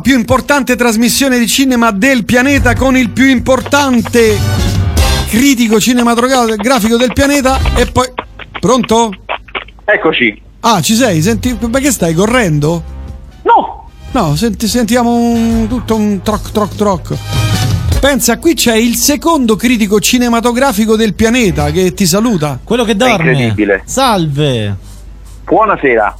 la più importante trasmissione di cinema del pianeta con il più importante critico cinematografico del pianeta e poi... Pronto? Eccoci. Ah, ci sei? Senti, ma che stai correndo? No. No, senti, sentiamo un, tutto un troc troc troc. Pensa, qui c'è il secondo critico cinematografico del pianeta che ti saluta. Quello che dorme. incredibile. Salve. Buonasera.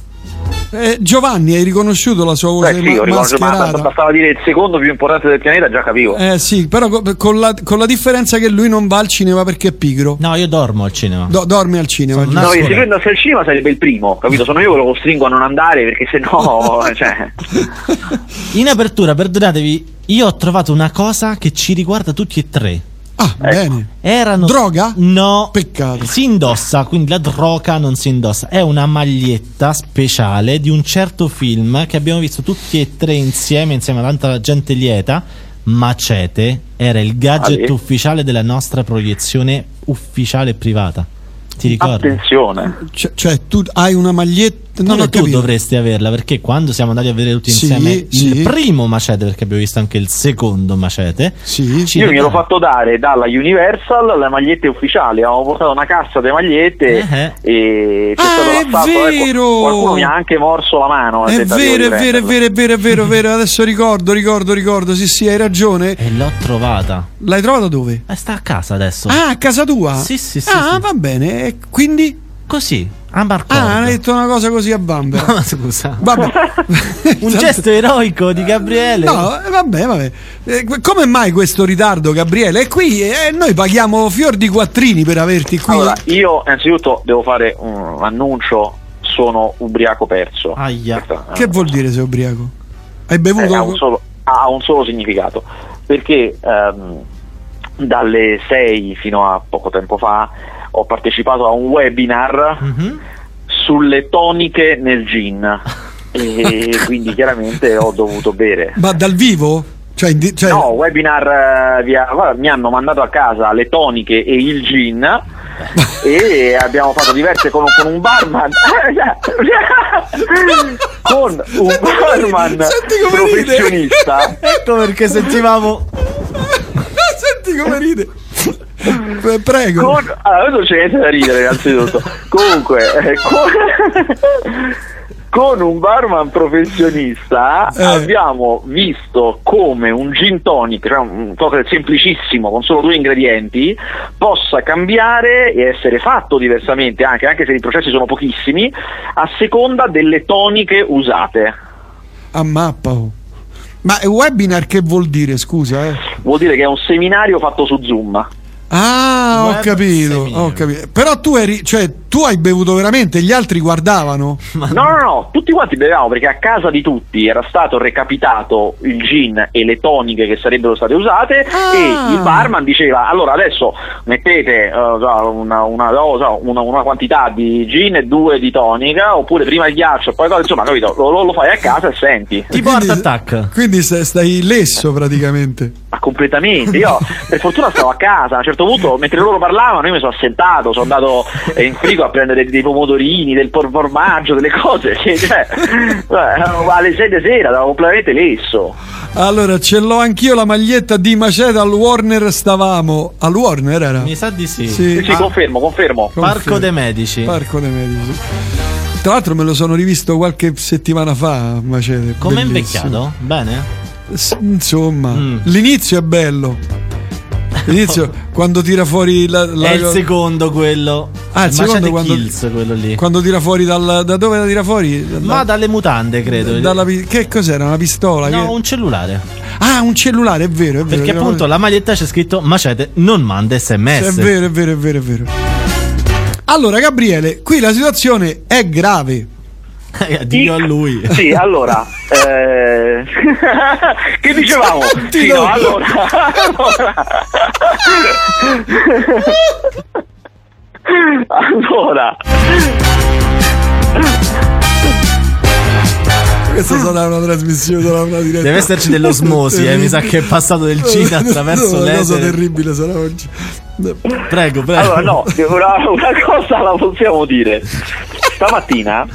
Eh, Giovanni, hai riconosciuto la sua voce Beh, sì, ma- riconosciuto, ma mascherata? bastava dire il secondo più importante del pianeta, già capivo. Eh sì, però co- con la, con la differenza che lui non va al cinema perché è pigro. No, io dormo al cinema. Do- dorme al cinema. Sono? No, che se lui andasse al cinema sarebbe il primo, capito? Sono io che lo costringo a non andare perché sennò, cioè, In apertura, perdonatevi, io ho trovato una cosa che ci riguarda tutti e tre. Ah, bene. Erano. Droga? No. Peccato. Si indossa, quindi la droga non si indossa. È una maglietta speciale di un certo film che abbiamo visto tutti e tre insieme, insieme a tanta gente lieta. Macete era il gadget Ah, ufficiale della nostra proiezione ufficiale privata. Ti ricordi? attenzione. Cioè, cioè, tu hai una maglietta. Non ho tu capito. dovresti averla perché quando siamo andati a vedere tutti Sì, insieme il sì. primo macete, perché abbiamo visto anche il secondo macete, Sì. ci Io mi ero fatto dare dalla Universal le magliette ufficiali, avevo portato una cassa di magliette Eh, e c'è Ah, stato è ecco, vero! qualcuno mi ha anche morso la mano. È vero, è vero, è vero, è vero, è vero, è vero. Adesso ricordo, ricordo, ricordo. Sì, sì, hai ragione. E l'ho trovata. L'hai trovata dove? E sta a casa adesso. Ah, a casa tua? Sì, sì, sì, Ah, sì. va bene. E quindi? Così, a Marco. Ah, hai detto una cosa così a bambera. Ma scusa. Vabbè. Un gesto eroico di Gabriele. No, eh, vabbè, vabbè. Eh, come mai questo ritardo, Gabriele? E qui eh, noi paghiamo fior di quattrini per averti qui. Allora, io innanzitutto devo fare un annuncio, sono ubriaco perso. Aia. Questa, eh, Che vuol dire sei ubriaco? Hai eh, bevuto? ha, un solo, ha un solo significato, perché ehm, dalle 6 fino a poco tempo fa ho partecipato a un webinar Mhm. sulle toniche nel gin e quindi chiaramente ho dovuto bere. Ma dal vivo? Cioè, cioè- No, webinar eh, via, guarda, mi hanno mandato a casa le toniche e il gin e abbiamo fatto diverse con, con un barman con un barman professionista Ecco perché sentivamo. Senti come ride. Eh, Prego. con, allora, non c'è niente da ridere innanzitutto comunque eh, con, con un barman professionista Eh. abbiamo visto come un gin tonic cioè un cocktail semplicissimo con solo due ingredienti possa cambiare e essere fatto diversamente anche, anche se i processi sono pochissimi a seconda delle toniche usate A mappa. oh. Ma webinar che vuol dire, scusa? Eh? vuol dire che è un seminario fatto su Zoom Ah, ho capito, ho capito. Però tu eri, cioè, tu hai bevuto veramente, gli altri guardavano. No, no, no, tutti quanti bevevamo perché a casa di tutti era stato recapitato il gin e le toniche che sarebbero state usate Ah. e il barman diceva allora adesso mettete so, una, una, una- una quantità di gin e due di tonica oppure prima il ghiaccio e poi cosa, insomma capito, lo, lo- lo fai a casa e senti. Tipo Art Attack. Quindi stai lesso praticamente. Ma completamente, io per fortuna stavo a casa, a un certo punto mentre loro parlavano io mi sono assentato, sono andato in frigo a prendere dei pomodorini, del formaggio, delle cose, che, cioè, alle 6 di sera, ero completamente lesso. Allora, ce l'ho anch'io la maglietta di Macete al Warner stavamo. Al Warner era? Mi sa di sì. Sì. Sì, sì, Ah, confermo, confermo. Parco confermo. dei Medici. Parco dei Medici. Tra l'altro me lo sono rivisto qualche settimana fa, Macete. Com'è Bellissimo. invecchiato? Bene? Insomma, Mm. l'inizio è bello. L'inizio, quando tira fuori la, la- È il secondo quello. Ah, il secondo quando- Kills quello lì. quando tira fuori dal, da dove la tira fuori? Da- Ma dalle mutande, credo. dalla che cos'era? Una pistola? No, Che- un cellulare. Ah, un cellulare, è vero, è vero. Perché appunto la maglietta c'è scritto Macete non manda sms. È vero, è vero, è vero, è vero. Allora, Gabriele, qui la situazione è grave. Dio a lui. Sì, allora, eh... che dicevamo? Sì, no, allora, allora, allora, Questa sarà una trasmissione, sarà una diretta. Deve esserci dell'osmosi, eh, mi sa che è passato del Cina attraverso no, Una cosa l'etere. terribile sarà oggi. Prego, prego. allora no, una, una cosa la possiamo dire. Stamattina,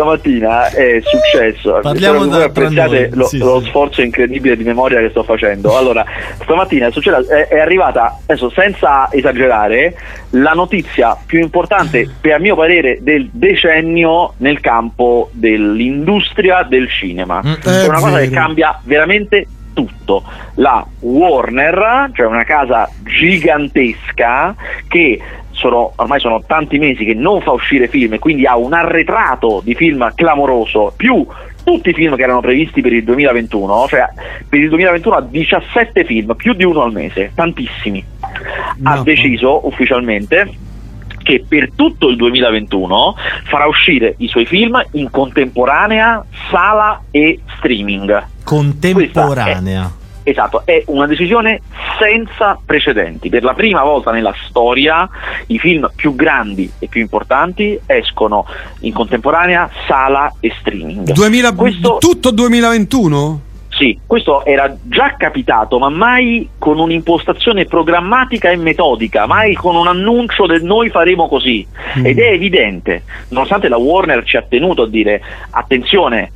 stamattina è successo. Parliamo da- voi noi, lo, sì, lo sì. sforzo incredibile di memoria che sto facendo. Allora, stamattina è, è- è arrivata, adesso senza esagerare, la notizia più importante, per mio parere, del decennio nel campo dell'industria del cinema. Mm. È una cosa che cambia veramente tutto. La Warner, cioè una casa gigantesca che sono, ormai sono tanti mesi che non fa uscire film e quindi ha un arretrato di film clamoroso, più tutti i film che erano previsti per il 2021, cioè per il 2021 ha 17 film, più di uno al mese, tantissimi. Ha No. deciso ufficialmente che per tutto il 2021 farà uscire i suoi film in contemporanea sala e streaming. Contemporanea. Esatto, è una decisione senza precedenti. Per la prima volta nella storia i film più grandi e più importanti escono in contemporanea sala e streaming. 2000 Questo- Tutto 2021? Sì, questo era già capitato, ma mai con un'impostazione programmatica e metodica, mai con un annuncio del noi faremo così. Mm. Ed è evidente, nonostante la Warner ci ha tenuto a dire attenzione,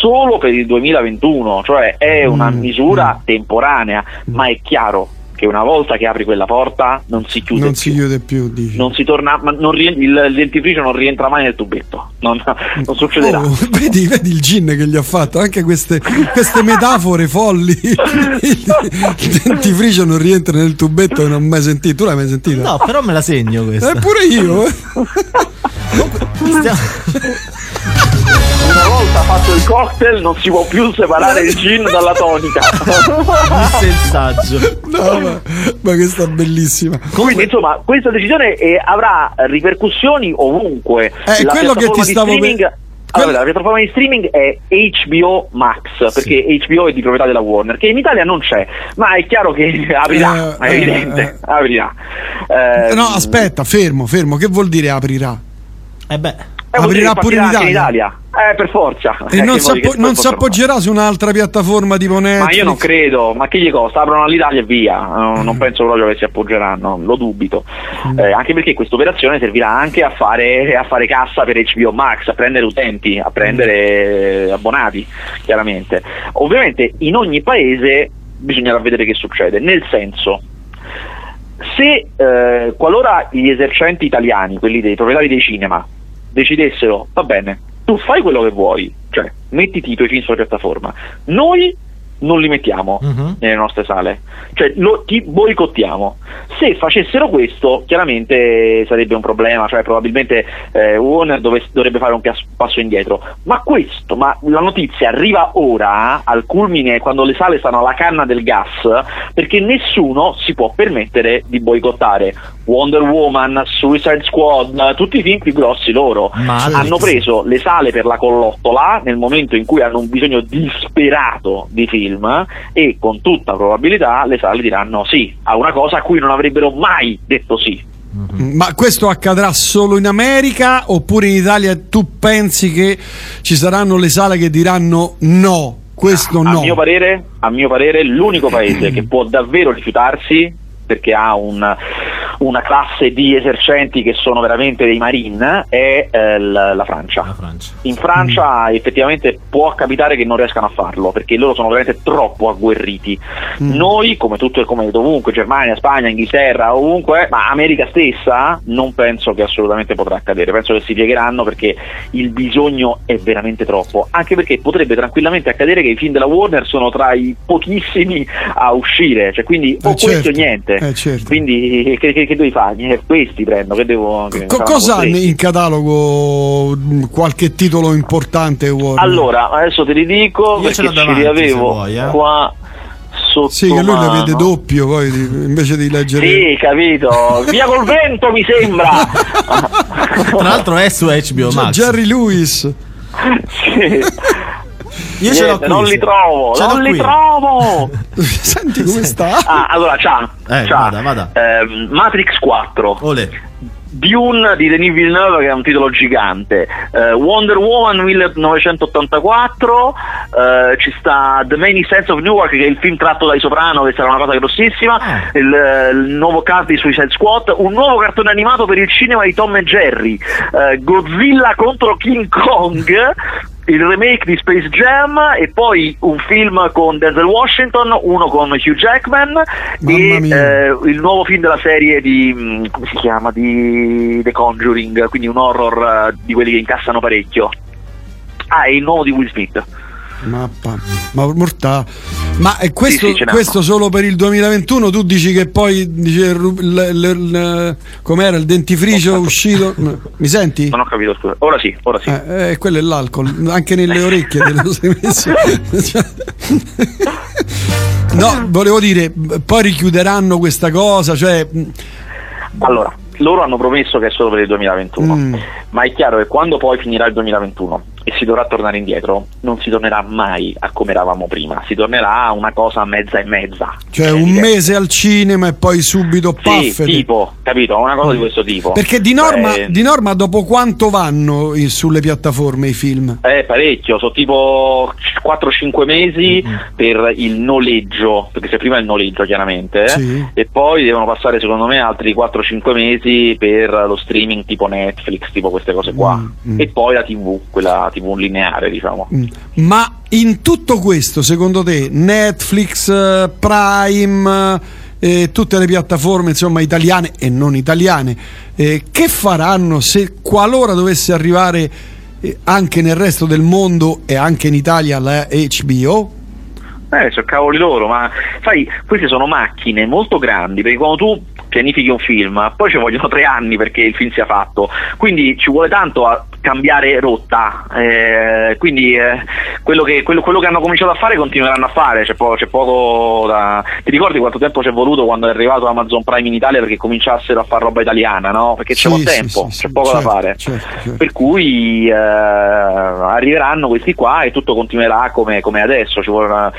solo per il 2021, cioè è una Mm. misura temporanea, ma è chiaro che una volta che apri quella porta non si chiude Non più. si chiude più, dici. Non si torna, ma non rien- il, dentifricio non rientra mai nel tubetto, non, non succederà. Oh, vedi, vedi il gin che gli ha fatto, anche queste, queste metafore folli. Il dentifricio non rientra nel tubetto e non ho mai sentito. Tu l'hai mai sentito? No, però me la segno questa. Eppure io. eh. Stiamo- volta fatto il cocktail non si può più separare il gin dalla tonica. Disse il saggio. No, ma, ma questa è bellissima. Quindi insomma questa decisione eh, avrà ripercussioni ovunque. Eh, La quello che piattaforma ti di stavo streaming- Allora, la piattaforma di streaming è HBO Max, perché HBO è di proprietà della Warner, che in Italia non c'è, ma è chiaro che aprirà, Eh, è eh, evidente, eh. aprirà. Eh, No, aspetta, fermo, fermo. Che vuol dire aprirà? Eh beh, eh, aprirà pure in partirà anche Italia? Eh, per forza. E Eh, non si appo- non si appoggerà su un'altra piattaforma tipo Netflix? Ma io non credo, ma che gli costa? Aprono all'Italia e via, Eh, non penso proprio che si appoggeranno, lo dubito. Eh, anche perché questa operazione servirà anche a fare, a fare cassa per HBO Max, a prendere utenti, a prendere abbonati, chiaramente. Ovviamente in ogni paese bisognerà vedere che succede, nel senso se eh, qualora gli esercenti italiani, quelli dei proprietari dei cinema, decidessero, va bene, tu fai quello che vuoi, cioè mettiti i tuoi film sulla piattaforma, noi non li mettiamo Mhm. nelle nostre sale, cioè lo, ti boicottiamo. Se facessero questo, chiaramente sarebbe un problema, cioè probabilmente eh, Warner dove- dovrebbe fare un passo indietro. Ma questo, ma la notizia arriva ora, al culmine, quando le sale stanno alla canna del gas, perché nessuno si può permettere di boicottare Wonder Woman, Suicide Squad, tutti i film più grossi loro. Matrix. Hanno preso le sale per la collottola nel momento in cui hanno un bisogno disperato di film e con tutta probabilità le sale diranno sì a una cosa a cui non avrebbero mai detto sì. Ma questo accadrà solo in America oppure in Italia tu pensi che ci saranno le sale che diranno no, questo A no? mio parere, a mio parere l'unico paese che può davvero rifiutarsi perché ha un- una classe di esercenti che sono veramente dei marine è eh, la, la Francia. la Francia. In Francia effettivamente può capitare che non riescano a farlo perché loro sono veramente troppo agguerriti. Noi, come tutto e come dovunque, Germania, Spagna, Inghilterra, ovunque, ma America stessa, non penso che assolutamente potrà accadere. Penso che si piegheranno perché il bisogno è veramente troppo. Anche perché potrebbe tranquillamente accadere che i film della Warner sono tra i pochissimi a uscire, cioè quindi o Eh, questo certo, o niente. Eh, certo. Quindi che, che, che devi fare? Eh, Questi prendo, che devo. che Co- cosa ha in catalogo mh, qualche titolo importante Warner? Allora, adesso te li dico Io perché ce li avevo vuoi, eh. qua sotto Sì, che lui mano. vede doppio poi invece di leggere Sì, capito. Via col vento mi sembra. Tra l'altro è su HBO Max. Jerry Lewis. Sì. Io ce l'ho Niente, qui. non li trovo, Ce non li qui. trovo. Senti come sta? Ah, allora c'ha, Eh, c'ha vada, vada. ehm, Matrix 4, Olè. Dune di Denis Villeneuve che è un titolo gigante, uh, Wonder Woman 1984, uh, ci sta The Many Sense of Newark che è il film tratto dai Soprano che sarà una cosa grossissima, Ah. il, il nuovo cast di Suicide Squad, un nuovo cartone animato per il cinema di Tom e Jerry, uh, Godzilla contro King Kong, il remake di Space Jam e poi un film con Denzel Washington, uno con Hugh Jackman Mamma e eh, il nuovo film della serie di mm, come si chiama di The Conjuring, quindi un horror eh, di quelli che incassano parecchio. Ah, e il nuovo di Will Smith. Mappa, ma mortà. Ma è questo, Sì, sì, questo solo per il 2021? Tu dici che poi dice, l- l- l- com'era il dentifricio uscito? Mi senti? Non ho capito, scusa. Ora sì, ora sì. Eh, eh, quello è l'alcol, anche nelle orecchie te lo sei messo. no, volevo dire, poi richiuderanno questa cosa, cioè Allora, loro hanno promesso che è solo per il 2021, Mm. ma è chiaro che quando poi finirà il 2021 e si dovrà tornare indietro, non si tornerà mai a come eravamo prima, si tornerà a una cosa mezza e mezza. cioè È un evidente. mese al cinema e poi subito Sì, paff. tipo, capito? Una cosa di questo tipo. Perché di norma, Cioè, di norma dopo quanto vanno i- sulle piattaforme i film? Eh, parecchio, sono tipo 4-5 mesi Mm. per il noleggio, perché se prima il noleggio chiaramente, eh, Sì. e poi devono passare secondo me altri 4-5 mesi per lo streaming tipo Netflix, tipo queste cose qua, Mm, mm. e poi la TV, quella TV lineare diciamo. Mm. Ma in tutto questo, secondo te, Netflix, eh, Prime, eh, tutte le piattaforme insomma italiane e non italiane, eh, che faranno se qualora dovesse arrivare eh, anche nel resto del mondo e anche in Italia la HBO? Eh, sono cavoli loro, ma sai, queste sono macchine molto grandi, perché quando tu pianifichi un film, poi ci vogliono tre anni perché il film sia fatto, quindi ci vuole tanto a cambiare rotta, eh, quindi eh, quello, che, quello- quello che hanno cominciato a fare continueranno a fare, c'è, po- c'è poco da... Ti ricordi quanto tempo ci è voluto quando è arrivato Amazon Prime in Italia perché cominciassero a fare roba italiana, no? Perché c'è Sì, sì, tempo, sì, c'è sì, poco certo, da fare. certo, certo. Per cui eh, arriveranno questi qua e tutto continuerà come, come adesso. Ci vorrà-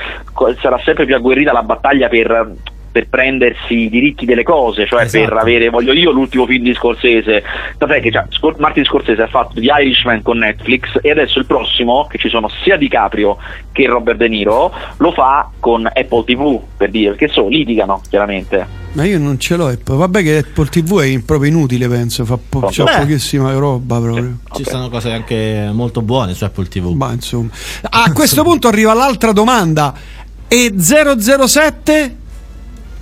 sarà sempre più agguerrita la battaglia per, per prendersi i diritti delle cose, cioè Esatto. per avere, voglio io, l'ultimo film di Scorsese. Tant'è che già, Scor- Martin Scorsese ha fatto The Irishman con Netflix e adesso il prossimo, che ci sono sia DiCaprio che Robert De Niro, lo fa con Apple TV, per dire, perché so, litigano chiaramente. Ma io non ce l'ho, Apple. vabbè che Apple TV è proprio inutile penso, fa po- Beh. pochissima roba proprio. Ci Ok. sono cose anche molto buone su Apple TV. Ma insomma. A questo punto arriva l'altra domanda. E 007?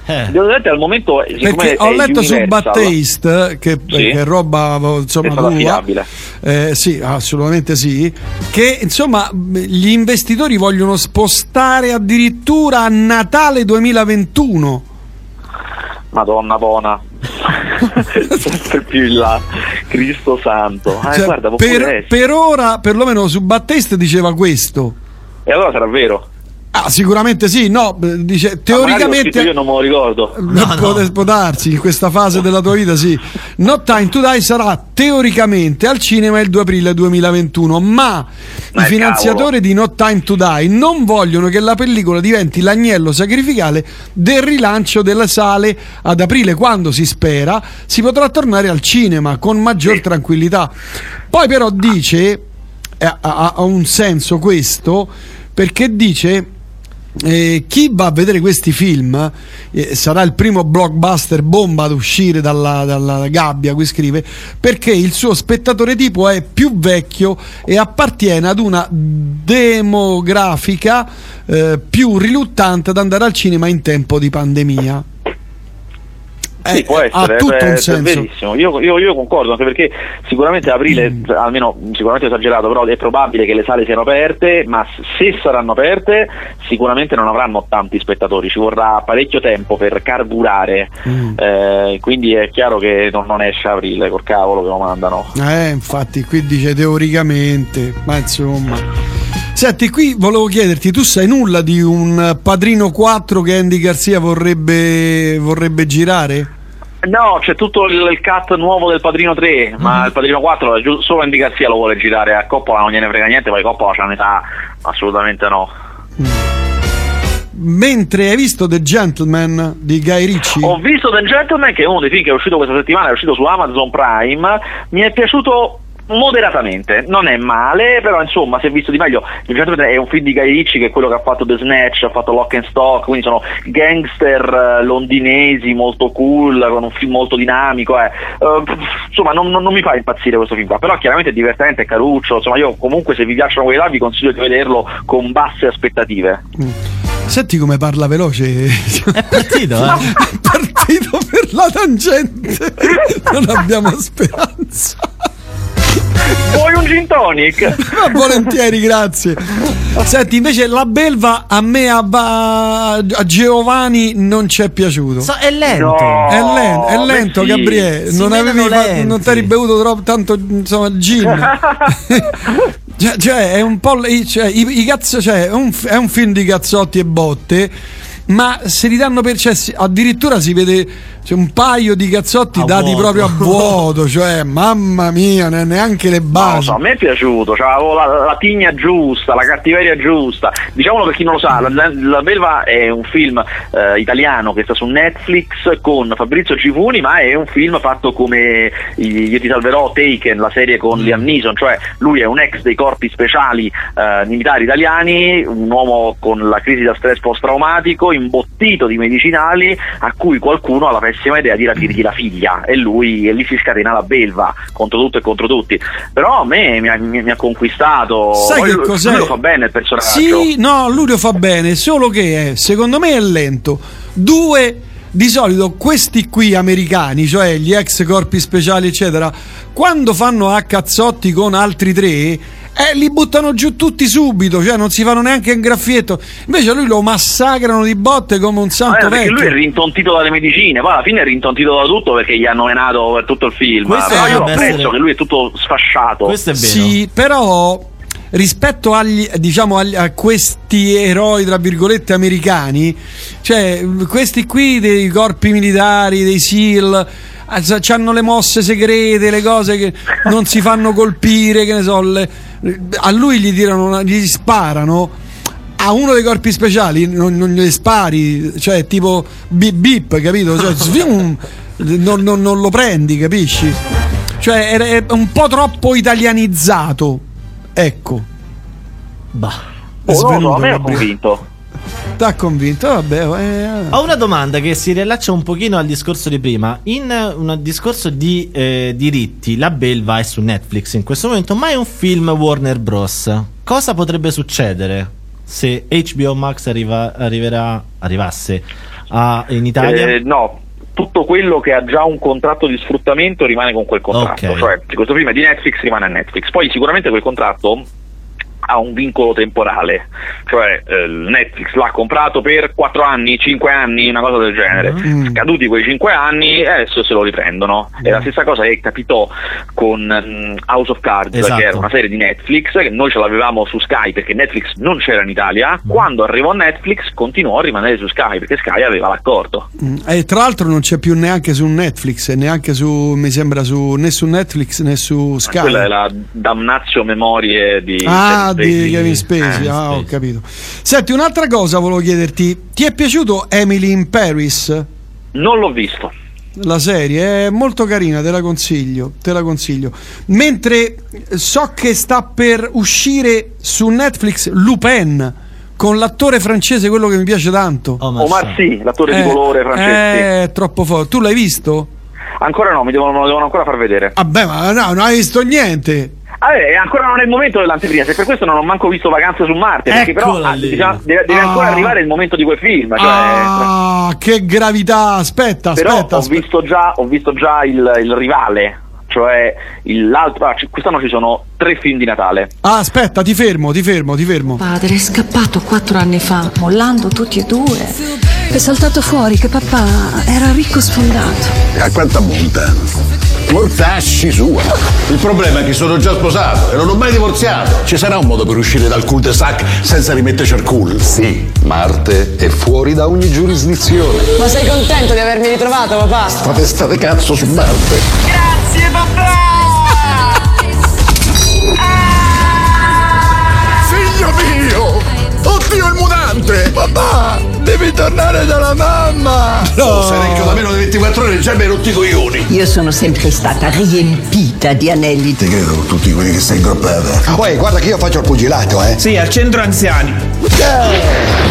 Eh, Devo dire che al momento, Perché ho letto su Battaste, che, Sì. che è roba insomma tua, affidabile. eh, sì, assolutamente sì, che insomma gli investitori vogliono spostare addirittura a Natale 2021. Madonna buona. Sempre più in là. Cristo santo. Eh, Cioè, guarda, per, per ora, perlomeno su Battaste diceva questo. E allora sarà vero. Ah, sicuramente sì, no, dice teoricamente io non me lo ricordo. No, può, può darsi in questa fase della tua vita sì No Time to Die sarà teoricamente al cinema il 2 aprile 2021 ma Ma i finanziatori di No Time to Die non vogliono che la pellicola diventi l'agnello sacrificale del rilancio delle sale ad aprile quando si spera si potrà tornare al cinema con maggior Sì. tranquillità poi però dice eh, ha, ha- ha un senso questo perché dice eh, chi va a vedere questi film eh, sarà il primo blockbuster bomba ad uscire dalla, dalla gabbia, qui scrive, perché il suo spettatore tipo è più vecchio e appartiene ad una demografica eh, più riluttante ad andare al cinema in tempo di pandemia. Sì, Eh, può essere, ha tutto è, un senso. verissimo. Io, io- io concordo, anche perché sicuramente aprile, Mm. almeno sicuramente esagerato, però è probabile che le sale siano aperte, ma se saranno aperte sicuramente non avranno tanti spettatori, ci vorrà parecchio tempo per carburare, Mm. eh, quindi è chiaro che non, non esce aprile, col cavolo che lo mandano. Eh, infatti, qui dice teoricamente, ma insomma. Senti, qui volevo chiederti, tu sai nulla di un Padrino 4 che Andy Garcia vorrebbe, vorrebbe girare? No, c'è tutto il, il cut nuovo del Padrino 3, ma il Padrino 4 giu- solo Andy Garcia lo vuole girare, a Coppola non gliene frega niente, poi Coppola c'ha un'età, assolutamente no. mentre hai visto The Gentleman di Guy Ritchie? Ho visto The Gentleman, che è uno dei film che è uscito questa settimana, è uscito su Amazon Prime, mi è piaciuto moderatamente, non è male, però insomma si è visto di meglio. È un film di Guy Ritchie che è quello che ha fatto The Snatch, ha fatto Lock and Stock, quindi sono gangster eh, londinesi molto cool, con un film molto dinamico. Eh. Uh, insomma non, non, non, mi fa impazzire questo film qua, però chiaramente è divertente, è caruccio, insomma io comunque se vi piacciono quei là vi consiglio di vederlo con basse aspettative. Mm. Senti come parla veloce. È partito, eh? È partito per la tangente. Non abbiamo speranza. Vuoi un gin tonic? volentieri, grazie. Senti, invece la belva a me, a, a Giovanni, non ci è piaciuto. So, è lento. No, è lento, è lento sì. Gabriele. Si Non, avevi, lenti. non ti eri bevuto troppo, tanto insomma, gin. cioè, cioè, è un po'. Cioè, i, i cazzo, cioè, è, un, è un film di cazzotti e botte. Ma se li danno per. Cioè, si- addirittura si vede cioè, un paio di cazzotti A dati vuoto. proprio a vuoto. Cioè, mamma mia, ne- neanche le basi. so, a me è piaciuto, cioè, avevo la, la tigna giusta, la cattiveria giusta. Diciamolo per chi non lo sa, La, la- La Belva è un film eh, italiano che sta su Netflix con Fabrizio Cifuni, ma è un film fatto come Io ti salverò, Taken, la serie con Liam Neeson, cioè lui è un ex dei corpi speciali eh, militari italiani, un uomo con la crisi da stress post-traumatico, imbottito di medicinali, a cui qualcuno ha la pessima idea di rapirgli la figlia e lui e lì si scatena la belva contro tutto e contro tutti. Però a me mi ha, mi- ha conquistato. Sai Poi che cos'è? lui lo fa bene il personaggio. Sì, no, lui lo fa bene, solo che è, secondo me è lento. Due, di solito questi qui americani, cioè gli ex corpi speciali, eccetera, quando fanno a cazzotti con altri tre, eh, li buttano giù tutti subito, cioè non si fanno neanche un graffietto. Invece lui lo massacrano di botte come un santo perché lui è vecchio. rintontito dalle medicine, poi alla fine è rintontito da tutto perché gli hanno menato per tutto il film. Questo Però io dovrebbe apprezzo che lui è tutto sfasciato. Questo è vero. Sì, però rispetto agli, diciamo, agli- a questi eroi, tra virgolette, americani, cioè questi qui dei corpi militari, dei SEAL, hanno le mosse segrete, le cose che non si fanno colpire, che ne so, le- a lui gli tirano, gli sparano. A uno dei corpi speciali non, non gli spari, cioè tipo bip bip, capito? Cioè, svium, non, non- non lo prendi, capisci? Cioè è, è un po' troppo italianizzato. Ecco, Bah. Oh, so, a me ha convinto. t'ha convinto? Vabbè, eh. Ho una domanda che si riallaccia un pochino al discorso di prima. In eh, un discorso di eh, diritti, la Belva è su Netflix in questo momento, ma è un film Warner Bros. Cosa potrebbe succedere se HBO Max arriva- arriverà, arrivasse a- in Italia? Eh, no, tutto quello che ha già un contratto di sfruttamento rimane con quel contratto. Ok. Cioè, questo film è di Netflix rimane a Netflix. Poi sicuramente quel contratto ha un vincolo temporale, cioè eh, Netflix l'ha comprato per 4 anni, 5 anni, una cosa del genere. Mm. Scaduti quei 5 anni, adesso se lo riprendono. È la stessa cosa che capitò con mm, House of Cards, Esatto. che era una serie di Netflix, che noi ce l'avevamo su Sky perché Netflix non c'era in Italia. Mm. Quando arrivò Netflix continuò a rimanere su Sky perché Sky aveva l'accordo. Mm, E tra l'altro non c'è più neanche su Netflix, neanche su, mi sembra, su, né su Netflix né su Sky. Quella è la damnazio memorie di Ah, Kevin di Spacey. Kevin Spacey, Eh, ah, ho capito. Senti, un'altra cosa volevo chiederti: ti è piaciuto Emily in Paris? Non l'ho visto. La serie è molto carina, te la consiglio, te la consiglio. Mentre so che sta per uscire su Netflix Lupin con l'attore francese, quello che mi piace tanto. Omar Omar Sy. Sy, l'attore di colore francese. È troppo forte. Tu l'hai visto? Ancora no, mi devono, devono ancora far vedere. Vabbè, ma no, non hai visto niente. Ah, eh, ancora non è il momento dell'anteprima, se per questo non ho manco visto Vacanze su Marte, perché però Eccola ah, lì. diciamo, deve, deve ancora Ah. arrivare il momento di quel film. Cioè, Ah, che gravità! Aspetta, però aspetta. ho, aspetta. Visto già, ho visto già il, il rivale, cioè l'altro. ah, quest'anno ci sono tre film di Natale. Ah, aspetta, ti fermo, ti fermo, ti fermo. Padre è scappato quattro anni fa, mollando tutti e due. È saltato fuori che papà era ricco sfondato. A quanta monta? Mortacci sua. Il problema è che sono già sposato e non ho mai divorziato. Ci sarà un modo per uscire dal cul-de-sac senza rimetterci al culo? Sì, Marte è fuori da ogni giurisdizione. Ma sei contento di avermi ritrovato, papà? Sta testa di cazzo su Marte. Grazie, papà! Figlio mutante! Papà! tornare dalla mamma! No, se reggo da meno di 24 ore già mi hai rotto i coglioni. Io sono sempre stata riempita di anelli. Ti credo con tutti quelli che stai ingroppata. Poi guarda che io faccio il pugilato, eh. Sì, al centro anziani.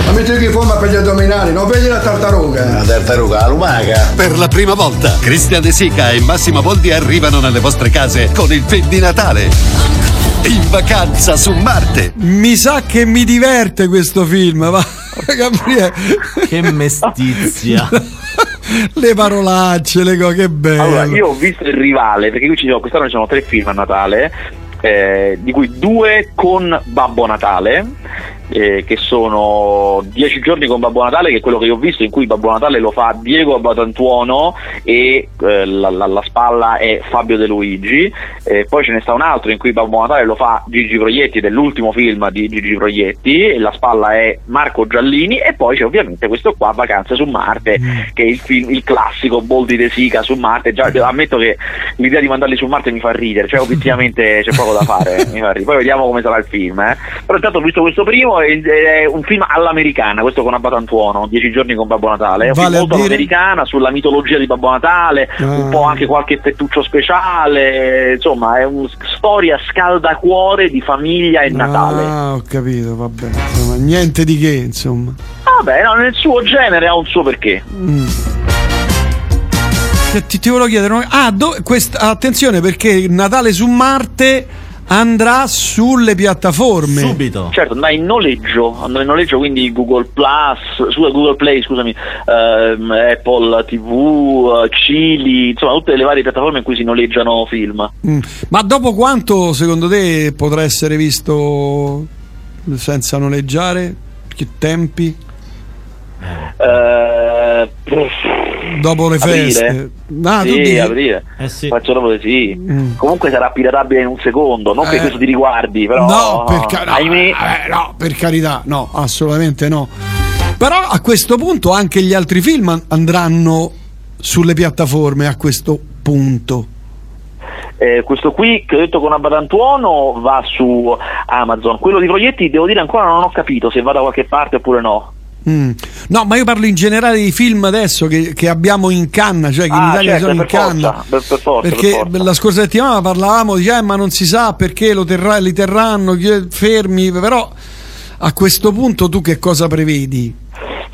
Ma metti che forma per gli addominali, non vedi la tartaruga? Una tartaruga, la lumaca. Per la prima volta, Cristian De Sica e Massimo Boldi arrivano nelle vostre case con il film di Natale. In vacanza su Marte. Mi sa che mi diverte questo film, va. Gabriele. Che mestizia. le parolacce, le cose, che bello. Allora, io ho visto il rivale, perché qui ci sono, quest'anno ci sono tre film a Natale, eh, di cui due con Babbo Natale, eh, che sono Dieci giorni con Babbo Natale, che è quello che io ho visto, in cui Babbo Natale lo fa Diego Abatantuono e eh, la, la- la spalla è Fabio De Luigi. Eh, poi ce ne sta un altro in cui Babbo Natale lo fa Gigi Proietti, ed è l'ultimo film di Gigi Proietti, e la spalla è Marco Giallini. E poi c'è ovviamente questo qua, Vacanze su Marte, che è il film, il classico Boldi De Sica su Marte. Già, ammetto che l'idea di mandarli su Marte mi fa ridere, cioè obiettivamente c'è poco da fare. mi fa ridere. Poi vediamo come sarà il film. eh. Però intanto ho visto questo primo, è un film all'americana, questo con Abatantuono, Dieci giorni con Babbo Natale. È un Vale film molto dire- all'americana sulla mitologia di Babbo Natale, un Ah. po' anche qualche effettuccio speciale, insomma è una storia scaldacuore di famiglia e Natale. Ah, ho capito, vabbè. Insomma, niente di che, insomma. Vabbè, no, nel suo genere ha un suo perché. Mm. Ti, ti volevo chiedere, ah, do- quest- attenzione perché Natale su Marte andrà sulle piattaforme. Subito. Certo, andrà in noleggio, andrà in noleggio quindi Google Plus, scusa, Google Play, scusami, ehm, Apple TV, eh, Cili, insomma tutte le varie piattaforme in cui si noleggiano film. Mm. Ma dopo quanto secondo te potrà essere visto senza noleggiare? Che tempi? Eh, Dopo le Aprile. feste? Ah, sì, dici- aprile. Eh sì. Faccio dopo sì. Mm. Comunque sarà piratabile in un secondo, non che Eh. questo ti riguardi, però No, per, ca- no, ahimè, eh, no, per carità, no, assolutamente no. Però a questo punto anche gli altri film an- andranno sulle piattaforme a questo punto. eh, questo qui che ho detto con Abatantuono va su Amazon. Quello di Proietti devo dire ancora non ho capito se va da qualche parte oppure no. Mm. No, ma io parlo in generale di film adesso che, che abbiamo in canna, cioè che in Ah, Italia certo, sono in per forza, canna. per- per forza, perché per forza. la scorsa settimana parlavamo di eh, ma non si sa perché lo terrà- li terranno chi- fermi, però a questo punto tu che cosa prevedi?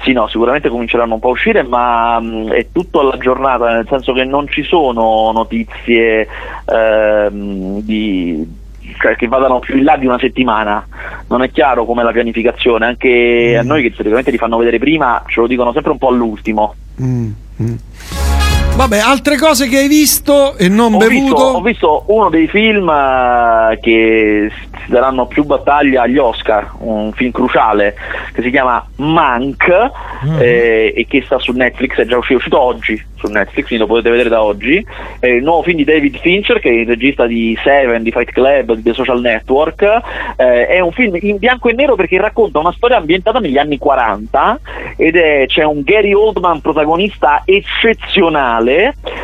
Sì, no, sicuramente cominceranno un po' a uscire, ma mh, è tutto alla giornata, nel senso che non ci sono notizie ehm, di, che vadano più in là di una settimana. Non è chiaro com'è la pianificazione, anche a noi che solitamente li fanno vedere prima ce lo dicono sempre un po' all'ultimo. Mm, mm. Vabbè, altre cose che hai visto e non Ho bevuto? visto, ho visto uno dei film eh, che daranno più battaglia agli Oscar, un film cruciale che si chiama Mank eh, e che sta su Netflix, è già uscito oggi su Netflix, quindi lo potete vedere da oggi. È il nuovo film di David Fincher, che è il regista di Seven, di Fight Club, di The Social Network. Eh, è un film in bianco e nero perché racconta una storia ambientata negli anni 40 ed è, c'è un Gary Oldman protagonista eccezionale.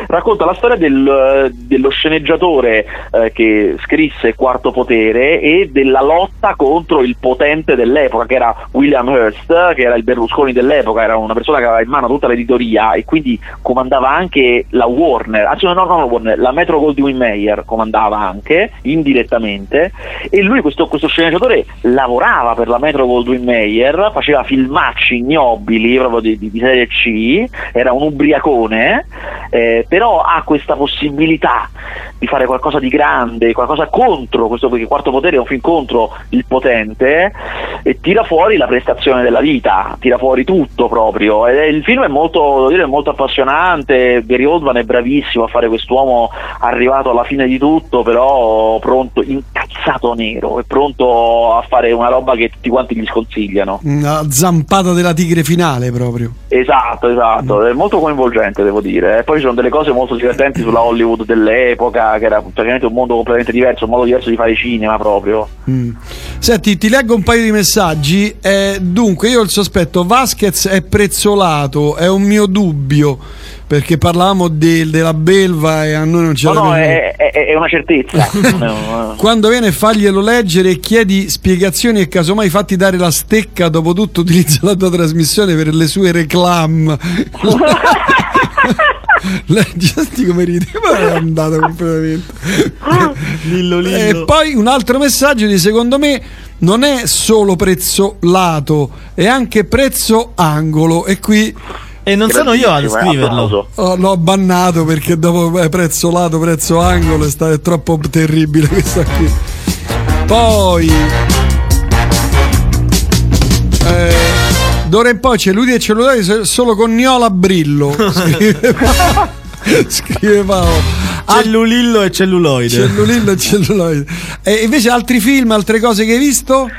Racconta la storia del- dello sceneggiatore eh, che scrisse Quarto Potere e della lotta contro il potente dell'epoca, che era William Hearst, che era il Berlusconi dell'epoca, era una persona che aveva in mano tutta l'editoria e quindi comandava anche la Warner, anzi no, no, non la Warner, la Metro Goldwyn Mayer comandava anche indirettamente e lui questo, questo sceneggiatore lavorava per la Metro Goldwyn Mayer, faceva filmacci ignobili proprio di, di- di serie C, era un ubriacone, eh, però ha questa possibilità di fare qualcosa di grande, qualcosa contro questo, perché Quarto Potere è un film contro il potente e tira fuori la prestazione della vita, tira fuori tutto proprio. E il film è molto, dire, molto appassionante, Gary Oldman è bravissimo a fare quest'uomo arrivato alla fine di tutto, però pronto, incazzato nero, è pronto a fare una roba che tutti quanti gli sconsigliano. Una zampata della tigre finale proprio. Esatto, esatto, è molto coinvolgente devo dire. E poi ci sono delle cose molto divertenti sulla Hollywood dell'epoca, che era praticamente un mondo completamente diverso, un modo diverso di fare cinema proprio. Mm. Senti, ti leggo un paio di messaggi. Eh, dunque, io ho il sospetto, Vasquez è prezzolato, è un mio dubbio, perché parlavamo de- della belva e a noi non ce No, no, è, è- è una certezza. No, Quando viene faglielo leggere e chiedi spiegazioni e casomai fatti dare la stecca, dopo tutto utilizza la tua trasmissione per le sue reclam. Leggi senti come ride, ma è andato completamente. Lillo E poi un altro messaggio di secondo me non è solo prezzo lato, è anche prezzo angolo e qui E non sono io a eh, scriverlo. oh, l'ho bannato perché dopo eh, prezzo lato, prezzo angolo è, sta- è troppo terribile questa qui. Poi eh, d'ora in poi cellulite e cellulari so- solo con Niola Brillo. Scrive Paolo. Scrive Paolo. Al- Cellulillo e celluloide. Cellulillo e celluloide. E invece altri film, altre cose che hai visto?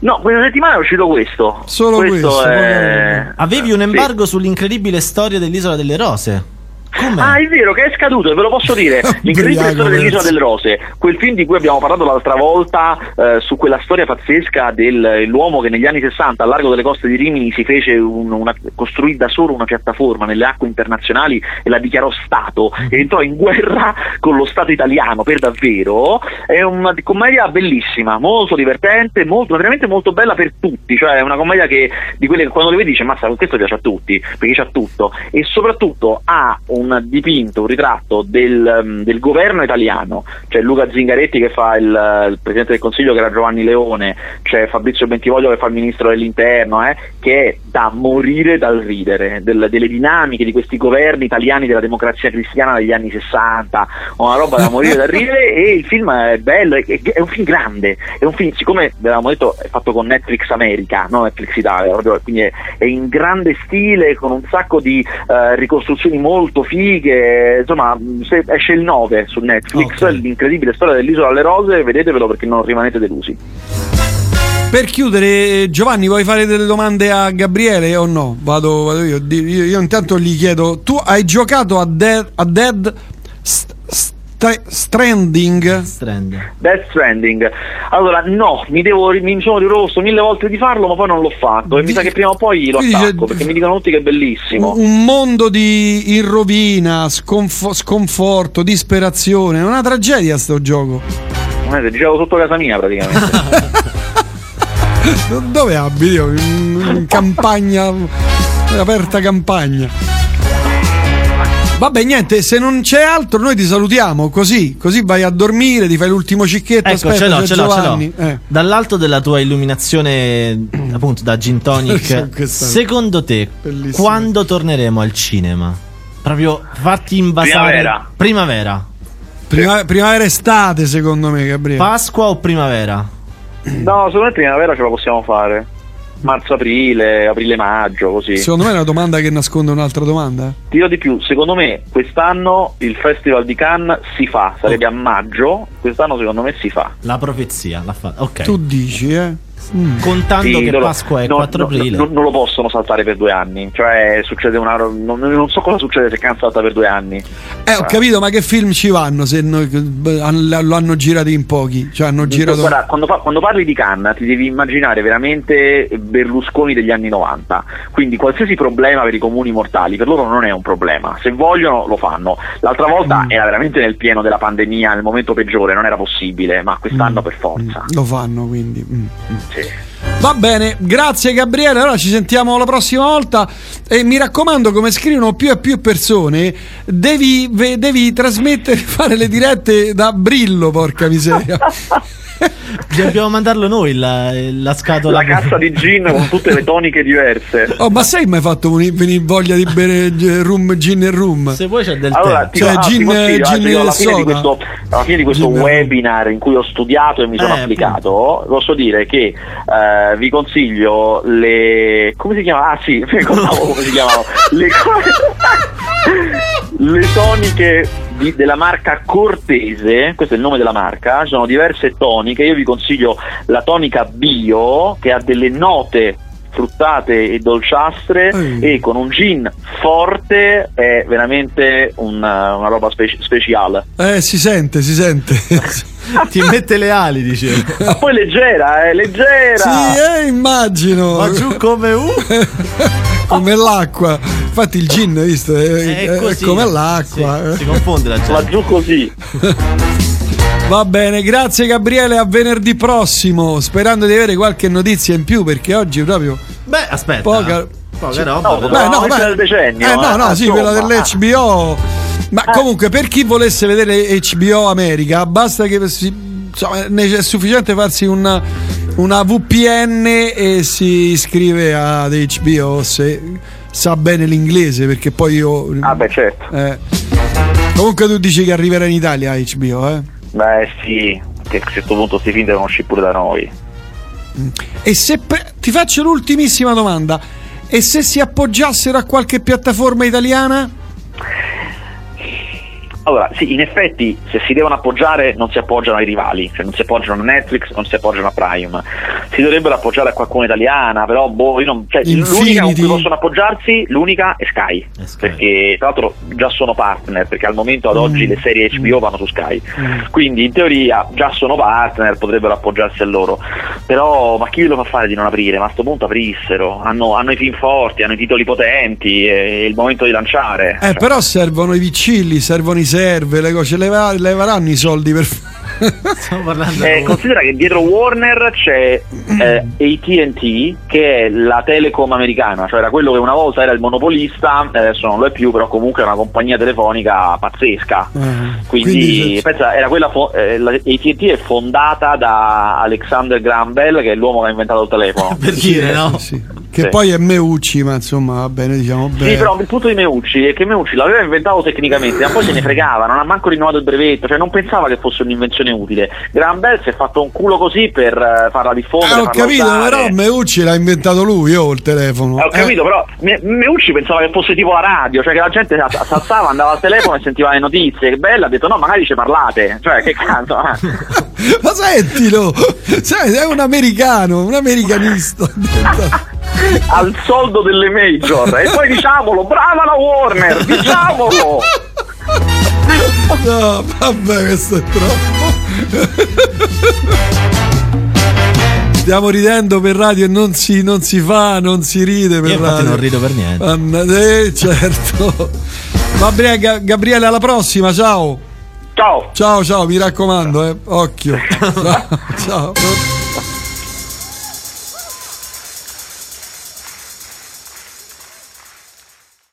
No, questa settimana è uscito questo. Solo questo, è... Avevi un embargo sull'incredibile storia dell'isola delle rose. Come? Ah, è vero che è scaduto, e ve lo posso dire. L'incredibile storia dell'isola delle rose, quel film di cui abbiamo parlato l'altra volta, eh, su quella storia pazzesca dell'uomo che negli anni 60 al largo delle coste di Rimini si fece un- una, costruì da solo una piattaforma nelle acque internazionali e la dichiarò Stato e entrò in guerra con lo Stato italiano per davvero. È una commedia bellissima, molto divertente, molto, veramente molto bella per tutti, cioè è una commedia che di quelle che quando le vedi dice mazza questo piace a tutti, perché c'ha tutto e soprattutto ha un dipinto, un ritratto del, um, del governo italiano, c'è Luca Zingaretti che fa il, il Presidente del Consiglio che era Giovanni Leone, c'è Fabrizio Bentivoglio che fa il Ministro dell'Interno, eh, che è da morire dal ridere, del- delle dinamiche di questi governi italiani della democrazia cristiana degli anni 60, una roba da morire dal ridere e il film è bello, è, è un film grande, è un film, siccome vi avevamo detto è fatto con Netflix America, non Netflix Italia, quindi è, è in grande stile, con un sacco di eh, ricostruzioni molto fighe, insomma se esce il 9 su Netflix, Ok. l'incredibile storia dell'isola alle rose, vedetevelo perché non rimanete delusi. Per chiudere, Giovanni, vuoi fare delle domande a Gabriele o no? Vado, vado io. Io. io intanto gli chiedo: tu hai giocato a Dead, a Dead St- St- Stranding? Strand. Death Stranding. Allora, no, mi, devo, mi sono riproposto mille volte di farlo, ma poi non l'ho fatto. E mi Di- sa che prima o poi lo attacco, perché mi dicono tutti che è bellissimo. Un mondo di in rovina, sconfo- sconforto, disperazione. È una tragedia sto gioco. Eh, Giravo sotto casa mia praticamente. Do- Dove abiti? io? In, campagna, aperta campagna. Vabbè, niente, se non c'è altro, noi ti salutiamo così, così vai a dormire, ti fai l'ultimo cicchetto. Ecco, aspetta, ce l'ho, ce l'ho, ce l'ho. Eh. Dall'alto della tua illuminazione, appunto, da gin tonic, secondo te, Bellissimo. quando torneremo al cinema? Proprio farti invasare. Primavera. Primavera. Prima- primavera estate, secondo me, Gabriele. Pasqua o primavera? no, secondo me primavera ce la possiamo fare. Marzo-aprile, aprile-maggio, così. Secondo me è una domanda che nasconde un'altra domanda. Ti dirò di più, secondo me quest'anno il Festival di Cannes si fa, sarebbe a maggio, quest'anno secondo me si fa. La profezia l'ha fatta. Ok. Tu dici, eh? Mm. Contando Sì, che non lo- Pasqua è no, 4 no, aprile. no, non lo possono saltare per due anni, cioè succede una non, non so cosa succede se Cannes salta per due anni. Eh, ho capito, ma che film ci vanno se no- lo hanno girato in pochi? Cioè, hanno girato. Guarda, quando, fa- quando parli di Cannes ti devi immaginare veramente Berlusconi degli anni 90, quindi qualsiasi problema per i comuni mortali per loro non è un problema, se vogliono lo fanno. L'altra volta Mm. era veramente nel pieno della pandemia, nel momento peggiore, non era possibile, ma quest'anno per forza. Mm, Lo fanno quindi. mm, mm. Va bene, grazie Gabriele. Allora ci sentiamo la prossima volta. E mi raccomando, come scrivono più e più persone, devi, devi trasmettere, fare le dirette da Brillo, porca miseria. Dobbiamo mandarlo noi la, la scatola. La cassa di gin con tutte le toniche diverse. Oh, ma sai mai fatto venire voglia di bere eh, rum, gin e rum? Se vuoi c'è del Allora, tè. ti, Cioè, ah, gin- consiglio, gin alla, e fine di soda. questo, alla fine di questo Gin webinar in cui ho studiato e mi sono Eh, applicato, posso dire che eh, vi consiglio le. come si chiama? Ah sì, mi ricordavo come si chiamavano. Le, le toniche di- della marca Cortese, questo è il nome della marca, ci sono diverse toniche, io vi consiglio la tonica bio che ha delle note fruttate e dolciastre Mm. e con un gin forte è veramente una, una roba speci- speciale. Eh, si sente, si sente. Ti mette le ali, dicevo. Ma poi leggera, eh, leggera. Sì, eh, immagino. Va giù come un. come l'acqua. Infatti il gin, hai visto? È, è- è come l'acqua. Sì, si confonde la gente. Va giù così. Va bene, grazie Gabriele, a venerdì prossimo, sperando di avere qualche notizia in più perché oggi proprio Beh, aspetta. poca... Poca Sì. roba. No, però. Beh, no, beh. del decennio, Eh, no, eh, no, sì, insomma. quella dell'HBO. Ma comunque, per chi volesse vedere HBO America, basta che insomma, è sufficiente farsi una, una VPN e si iscrive ad HBO se sa bene l'inglese, perché poi io. Ah, beh, certo. eh. Comunque, tu dici che arriverà in Italia HBO, eh? Beh, sì, che a questo punto sti film devono uscire pure da noi. E se pe- ti faccio l'ultimissima domanda. E se si appoggiassero a qualche piattaforma italiana? Allora, sì, in effetti se si devono appoggiare non si appoggiano ai rivali, cioè non si appoggiano a Netflix, non si appoggiano a Prime. Si dovrebbero appoggiare a qualcuno italiana, però boh, io non, cioè, l'unica con cui possono appoggiarsi, l'unica è Sky. È Sky. Perché tra l'altro già sono partner, perché al momento ad oggi Mm. le serie HBO vanno su Sky. Quindi in teoria già sono partner, potrebbero appoggiarsi a loro. Però ma chi lo fa fare di non aprire? Ma a sto punto aprissero, hanno, hanno i film forti, hanno i titoli potenti, è il momento di lanciare. Eh, però servono i vicilli, servono i serve, le cose, le, va- le varanno i soldi per Stiamo parlando Eh, considera che dietro Warner c'è eh, ATT che è la telecom americana, cioè era quello che una volta era il monopolista, eh, adesso non lo è più, però comunque è una compagnia telefonica pazzesca. Eh, Quindi, quindi pensa, era quella fo- eh, la ATT è fondata da Alexander Graham Bell, che è l'uomo che ha inventato il telefono. per dire, no? Sì. Che Sì. poi è Meucci, ma insomma va bene, diciamo bene. Sì, però il punto di Meucci è che Meucci l'aveva inventato tecnicamente, ma poi se ne fregava, non ha manco rinnovato il brevetto, cioè non pensava che fosse un'invenzione utile. Graham Bell si è fatto un culo così per eh, farla diffondere. Eh, ho capito, usare. però Meucci l'ha inventato lui, oh, il telefono. Eh, Ho capito, Eh, però Me- Meucci pensava che fosse tipo la radio, cioè che la gente si alzava, andava al telefono e sentiva le notizie. Che bella, ha detto no, magari ci parlate. Cioè, che cazzo. Ma sentilo, sai, è un americano, un americanista. al soldo delle major. E poi diciamolo, brava la Warner, diciamolo. No, vabbè, questo è troppo. Stiamo ridendo per radio e non si, non si fa, non si ride per Io infatti radio. non rido per niente. Anna- eh, certo. Va bene, Ga- Gabriele, alla prossima, ciao. Ciao. Ciao, ciao, mi raccomando, eh. Occhio. ciao. ciao.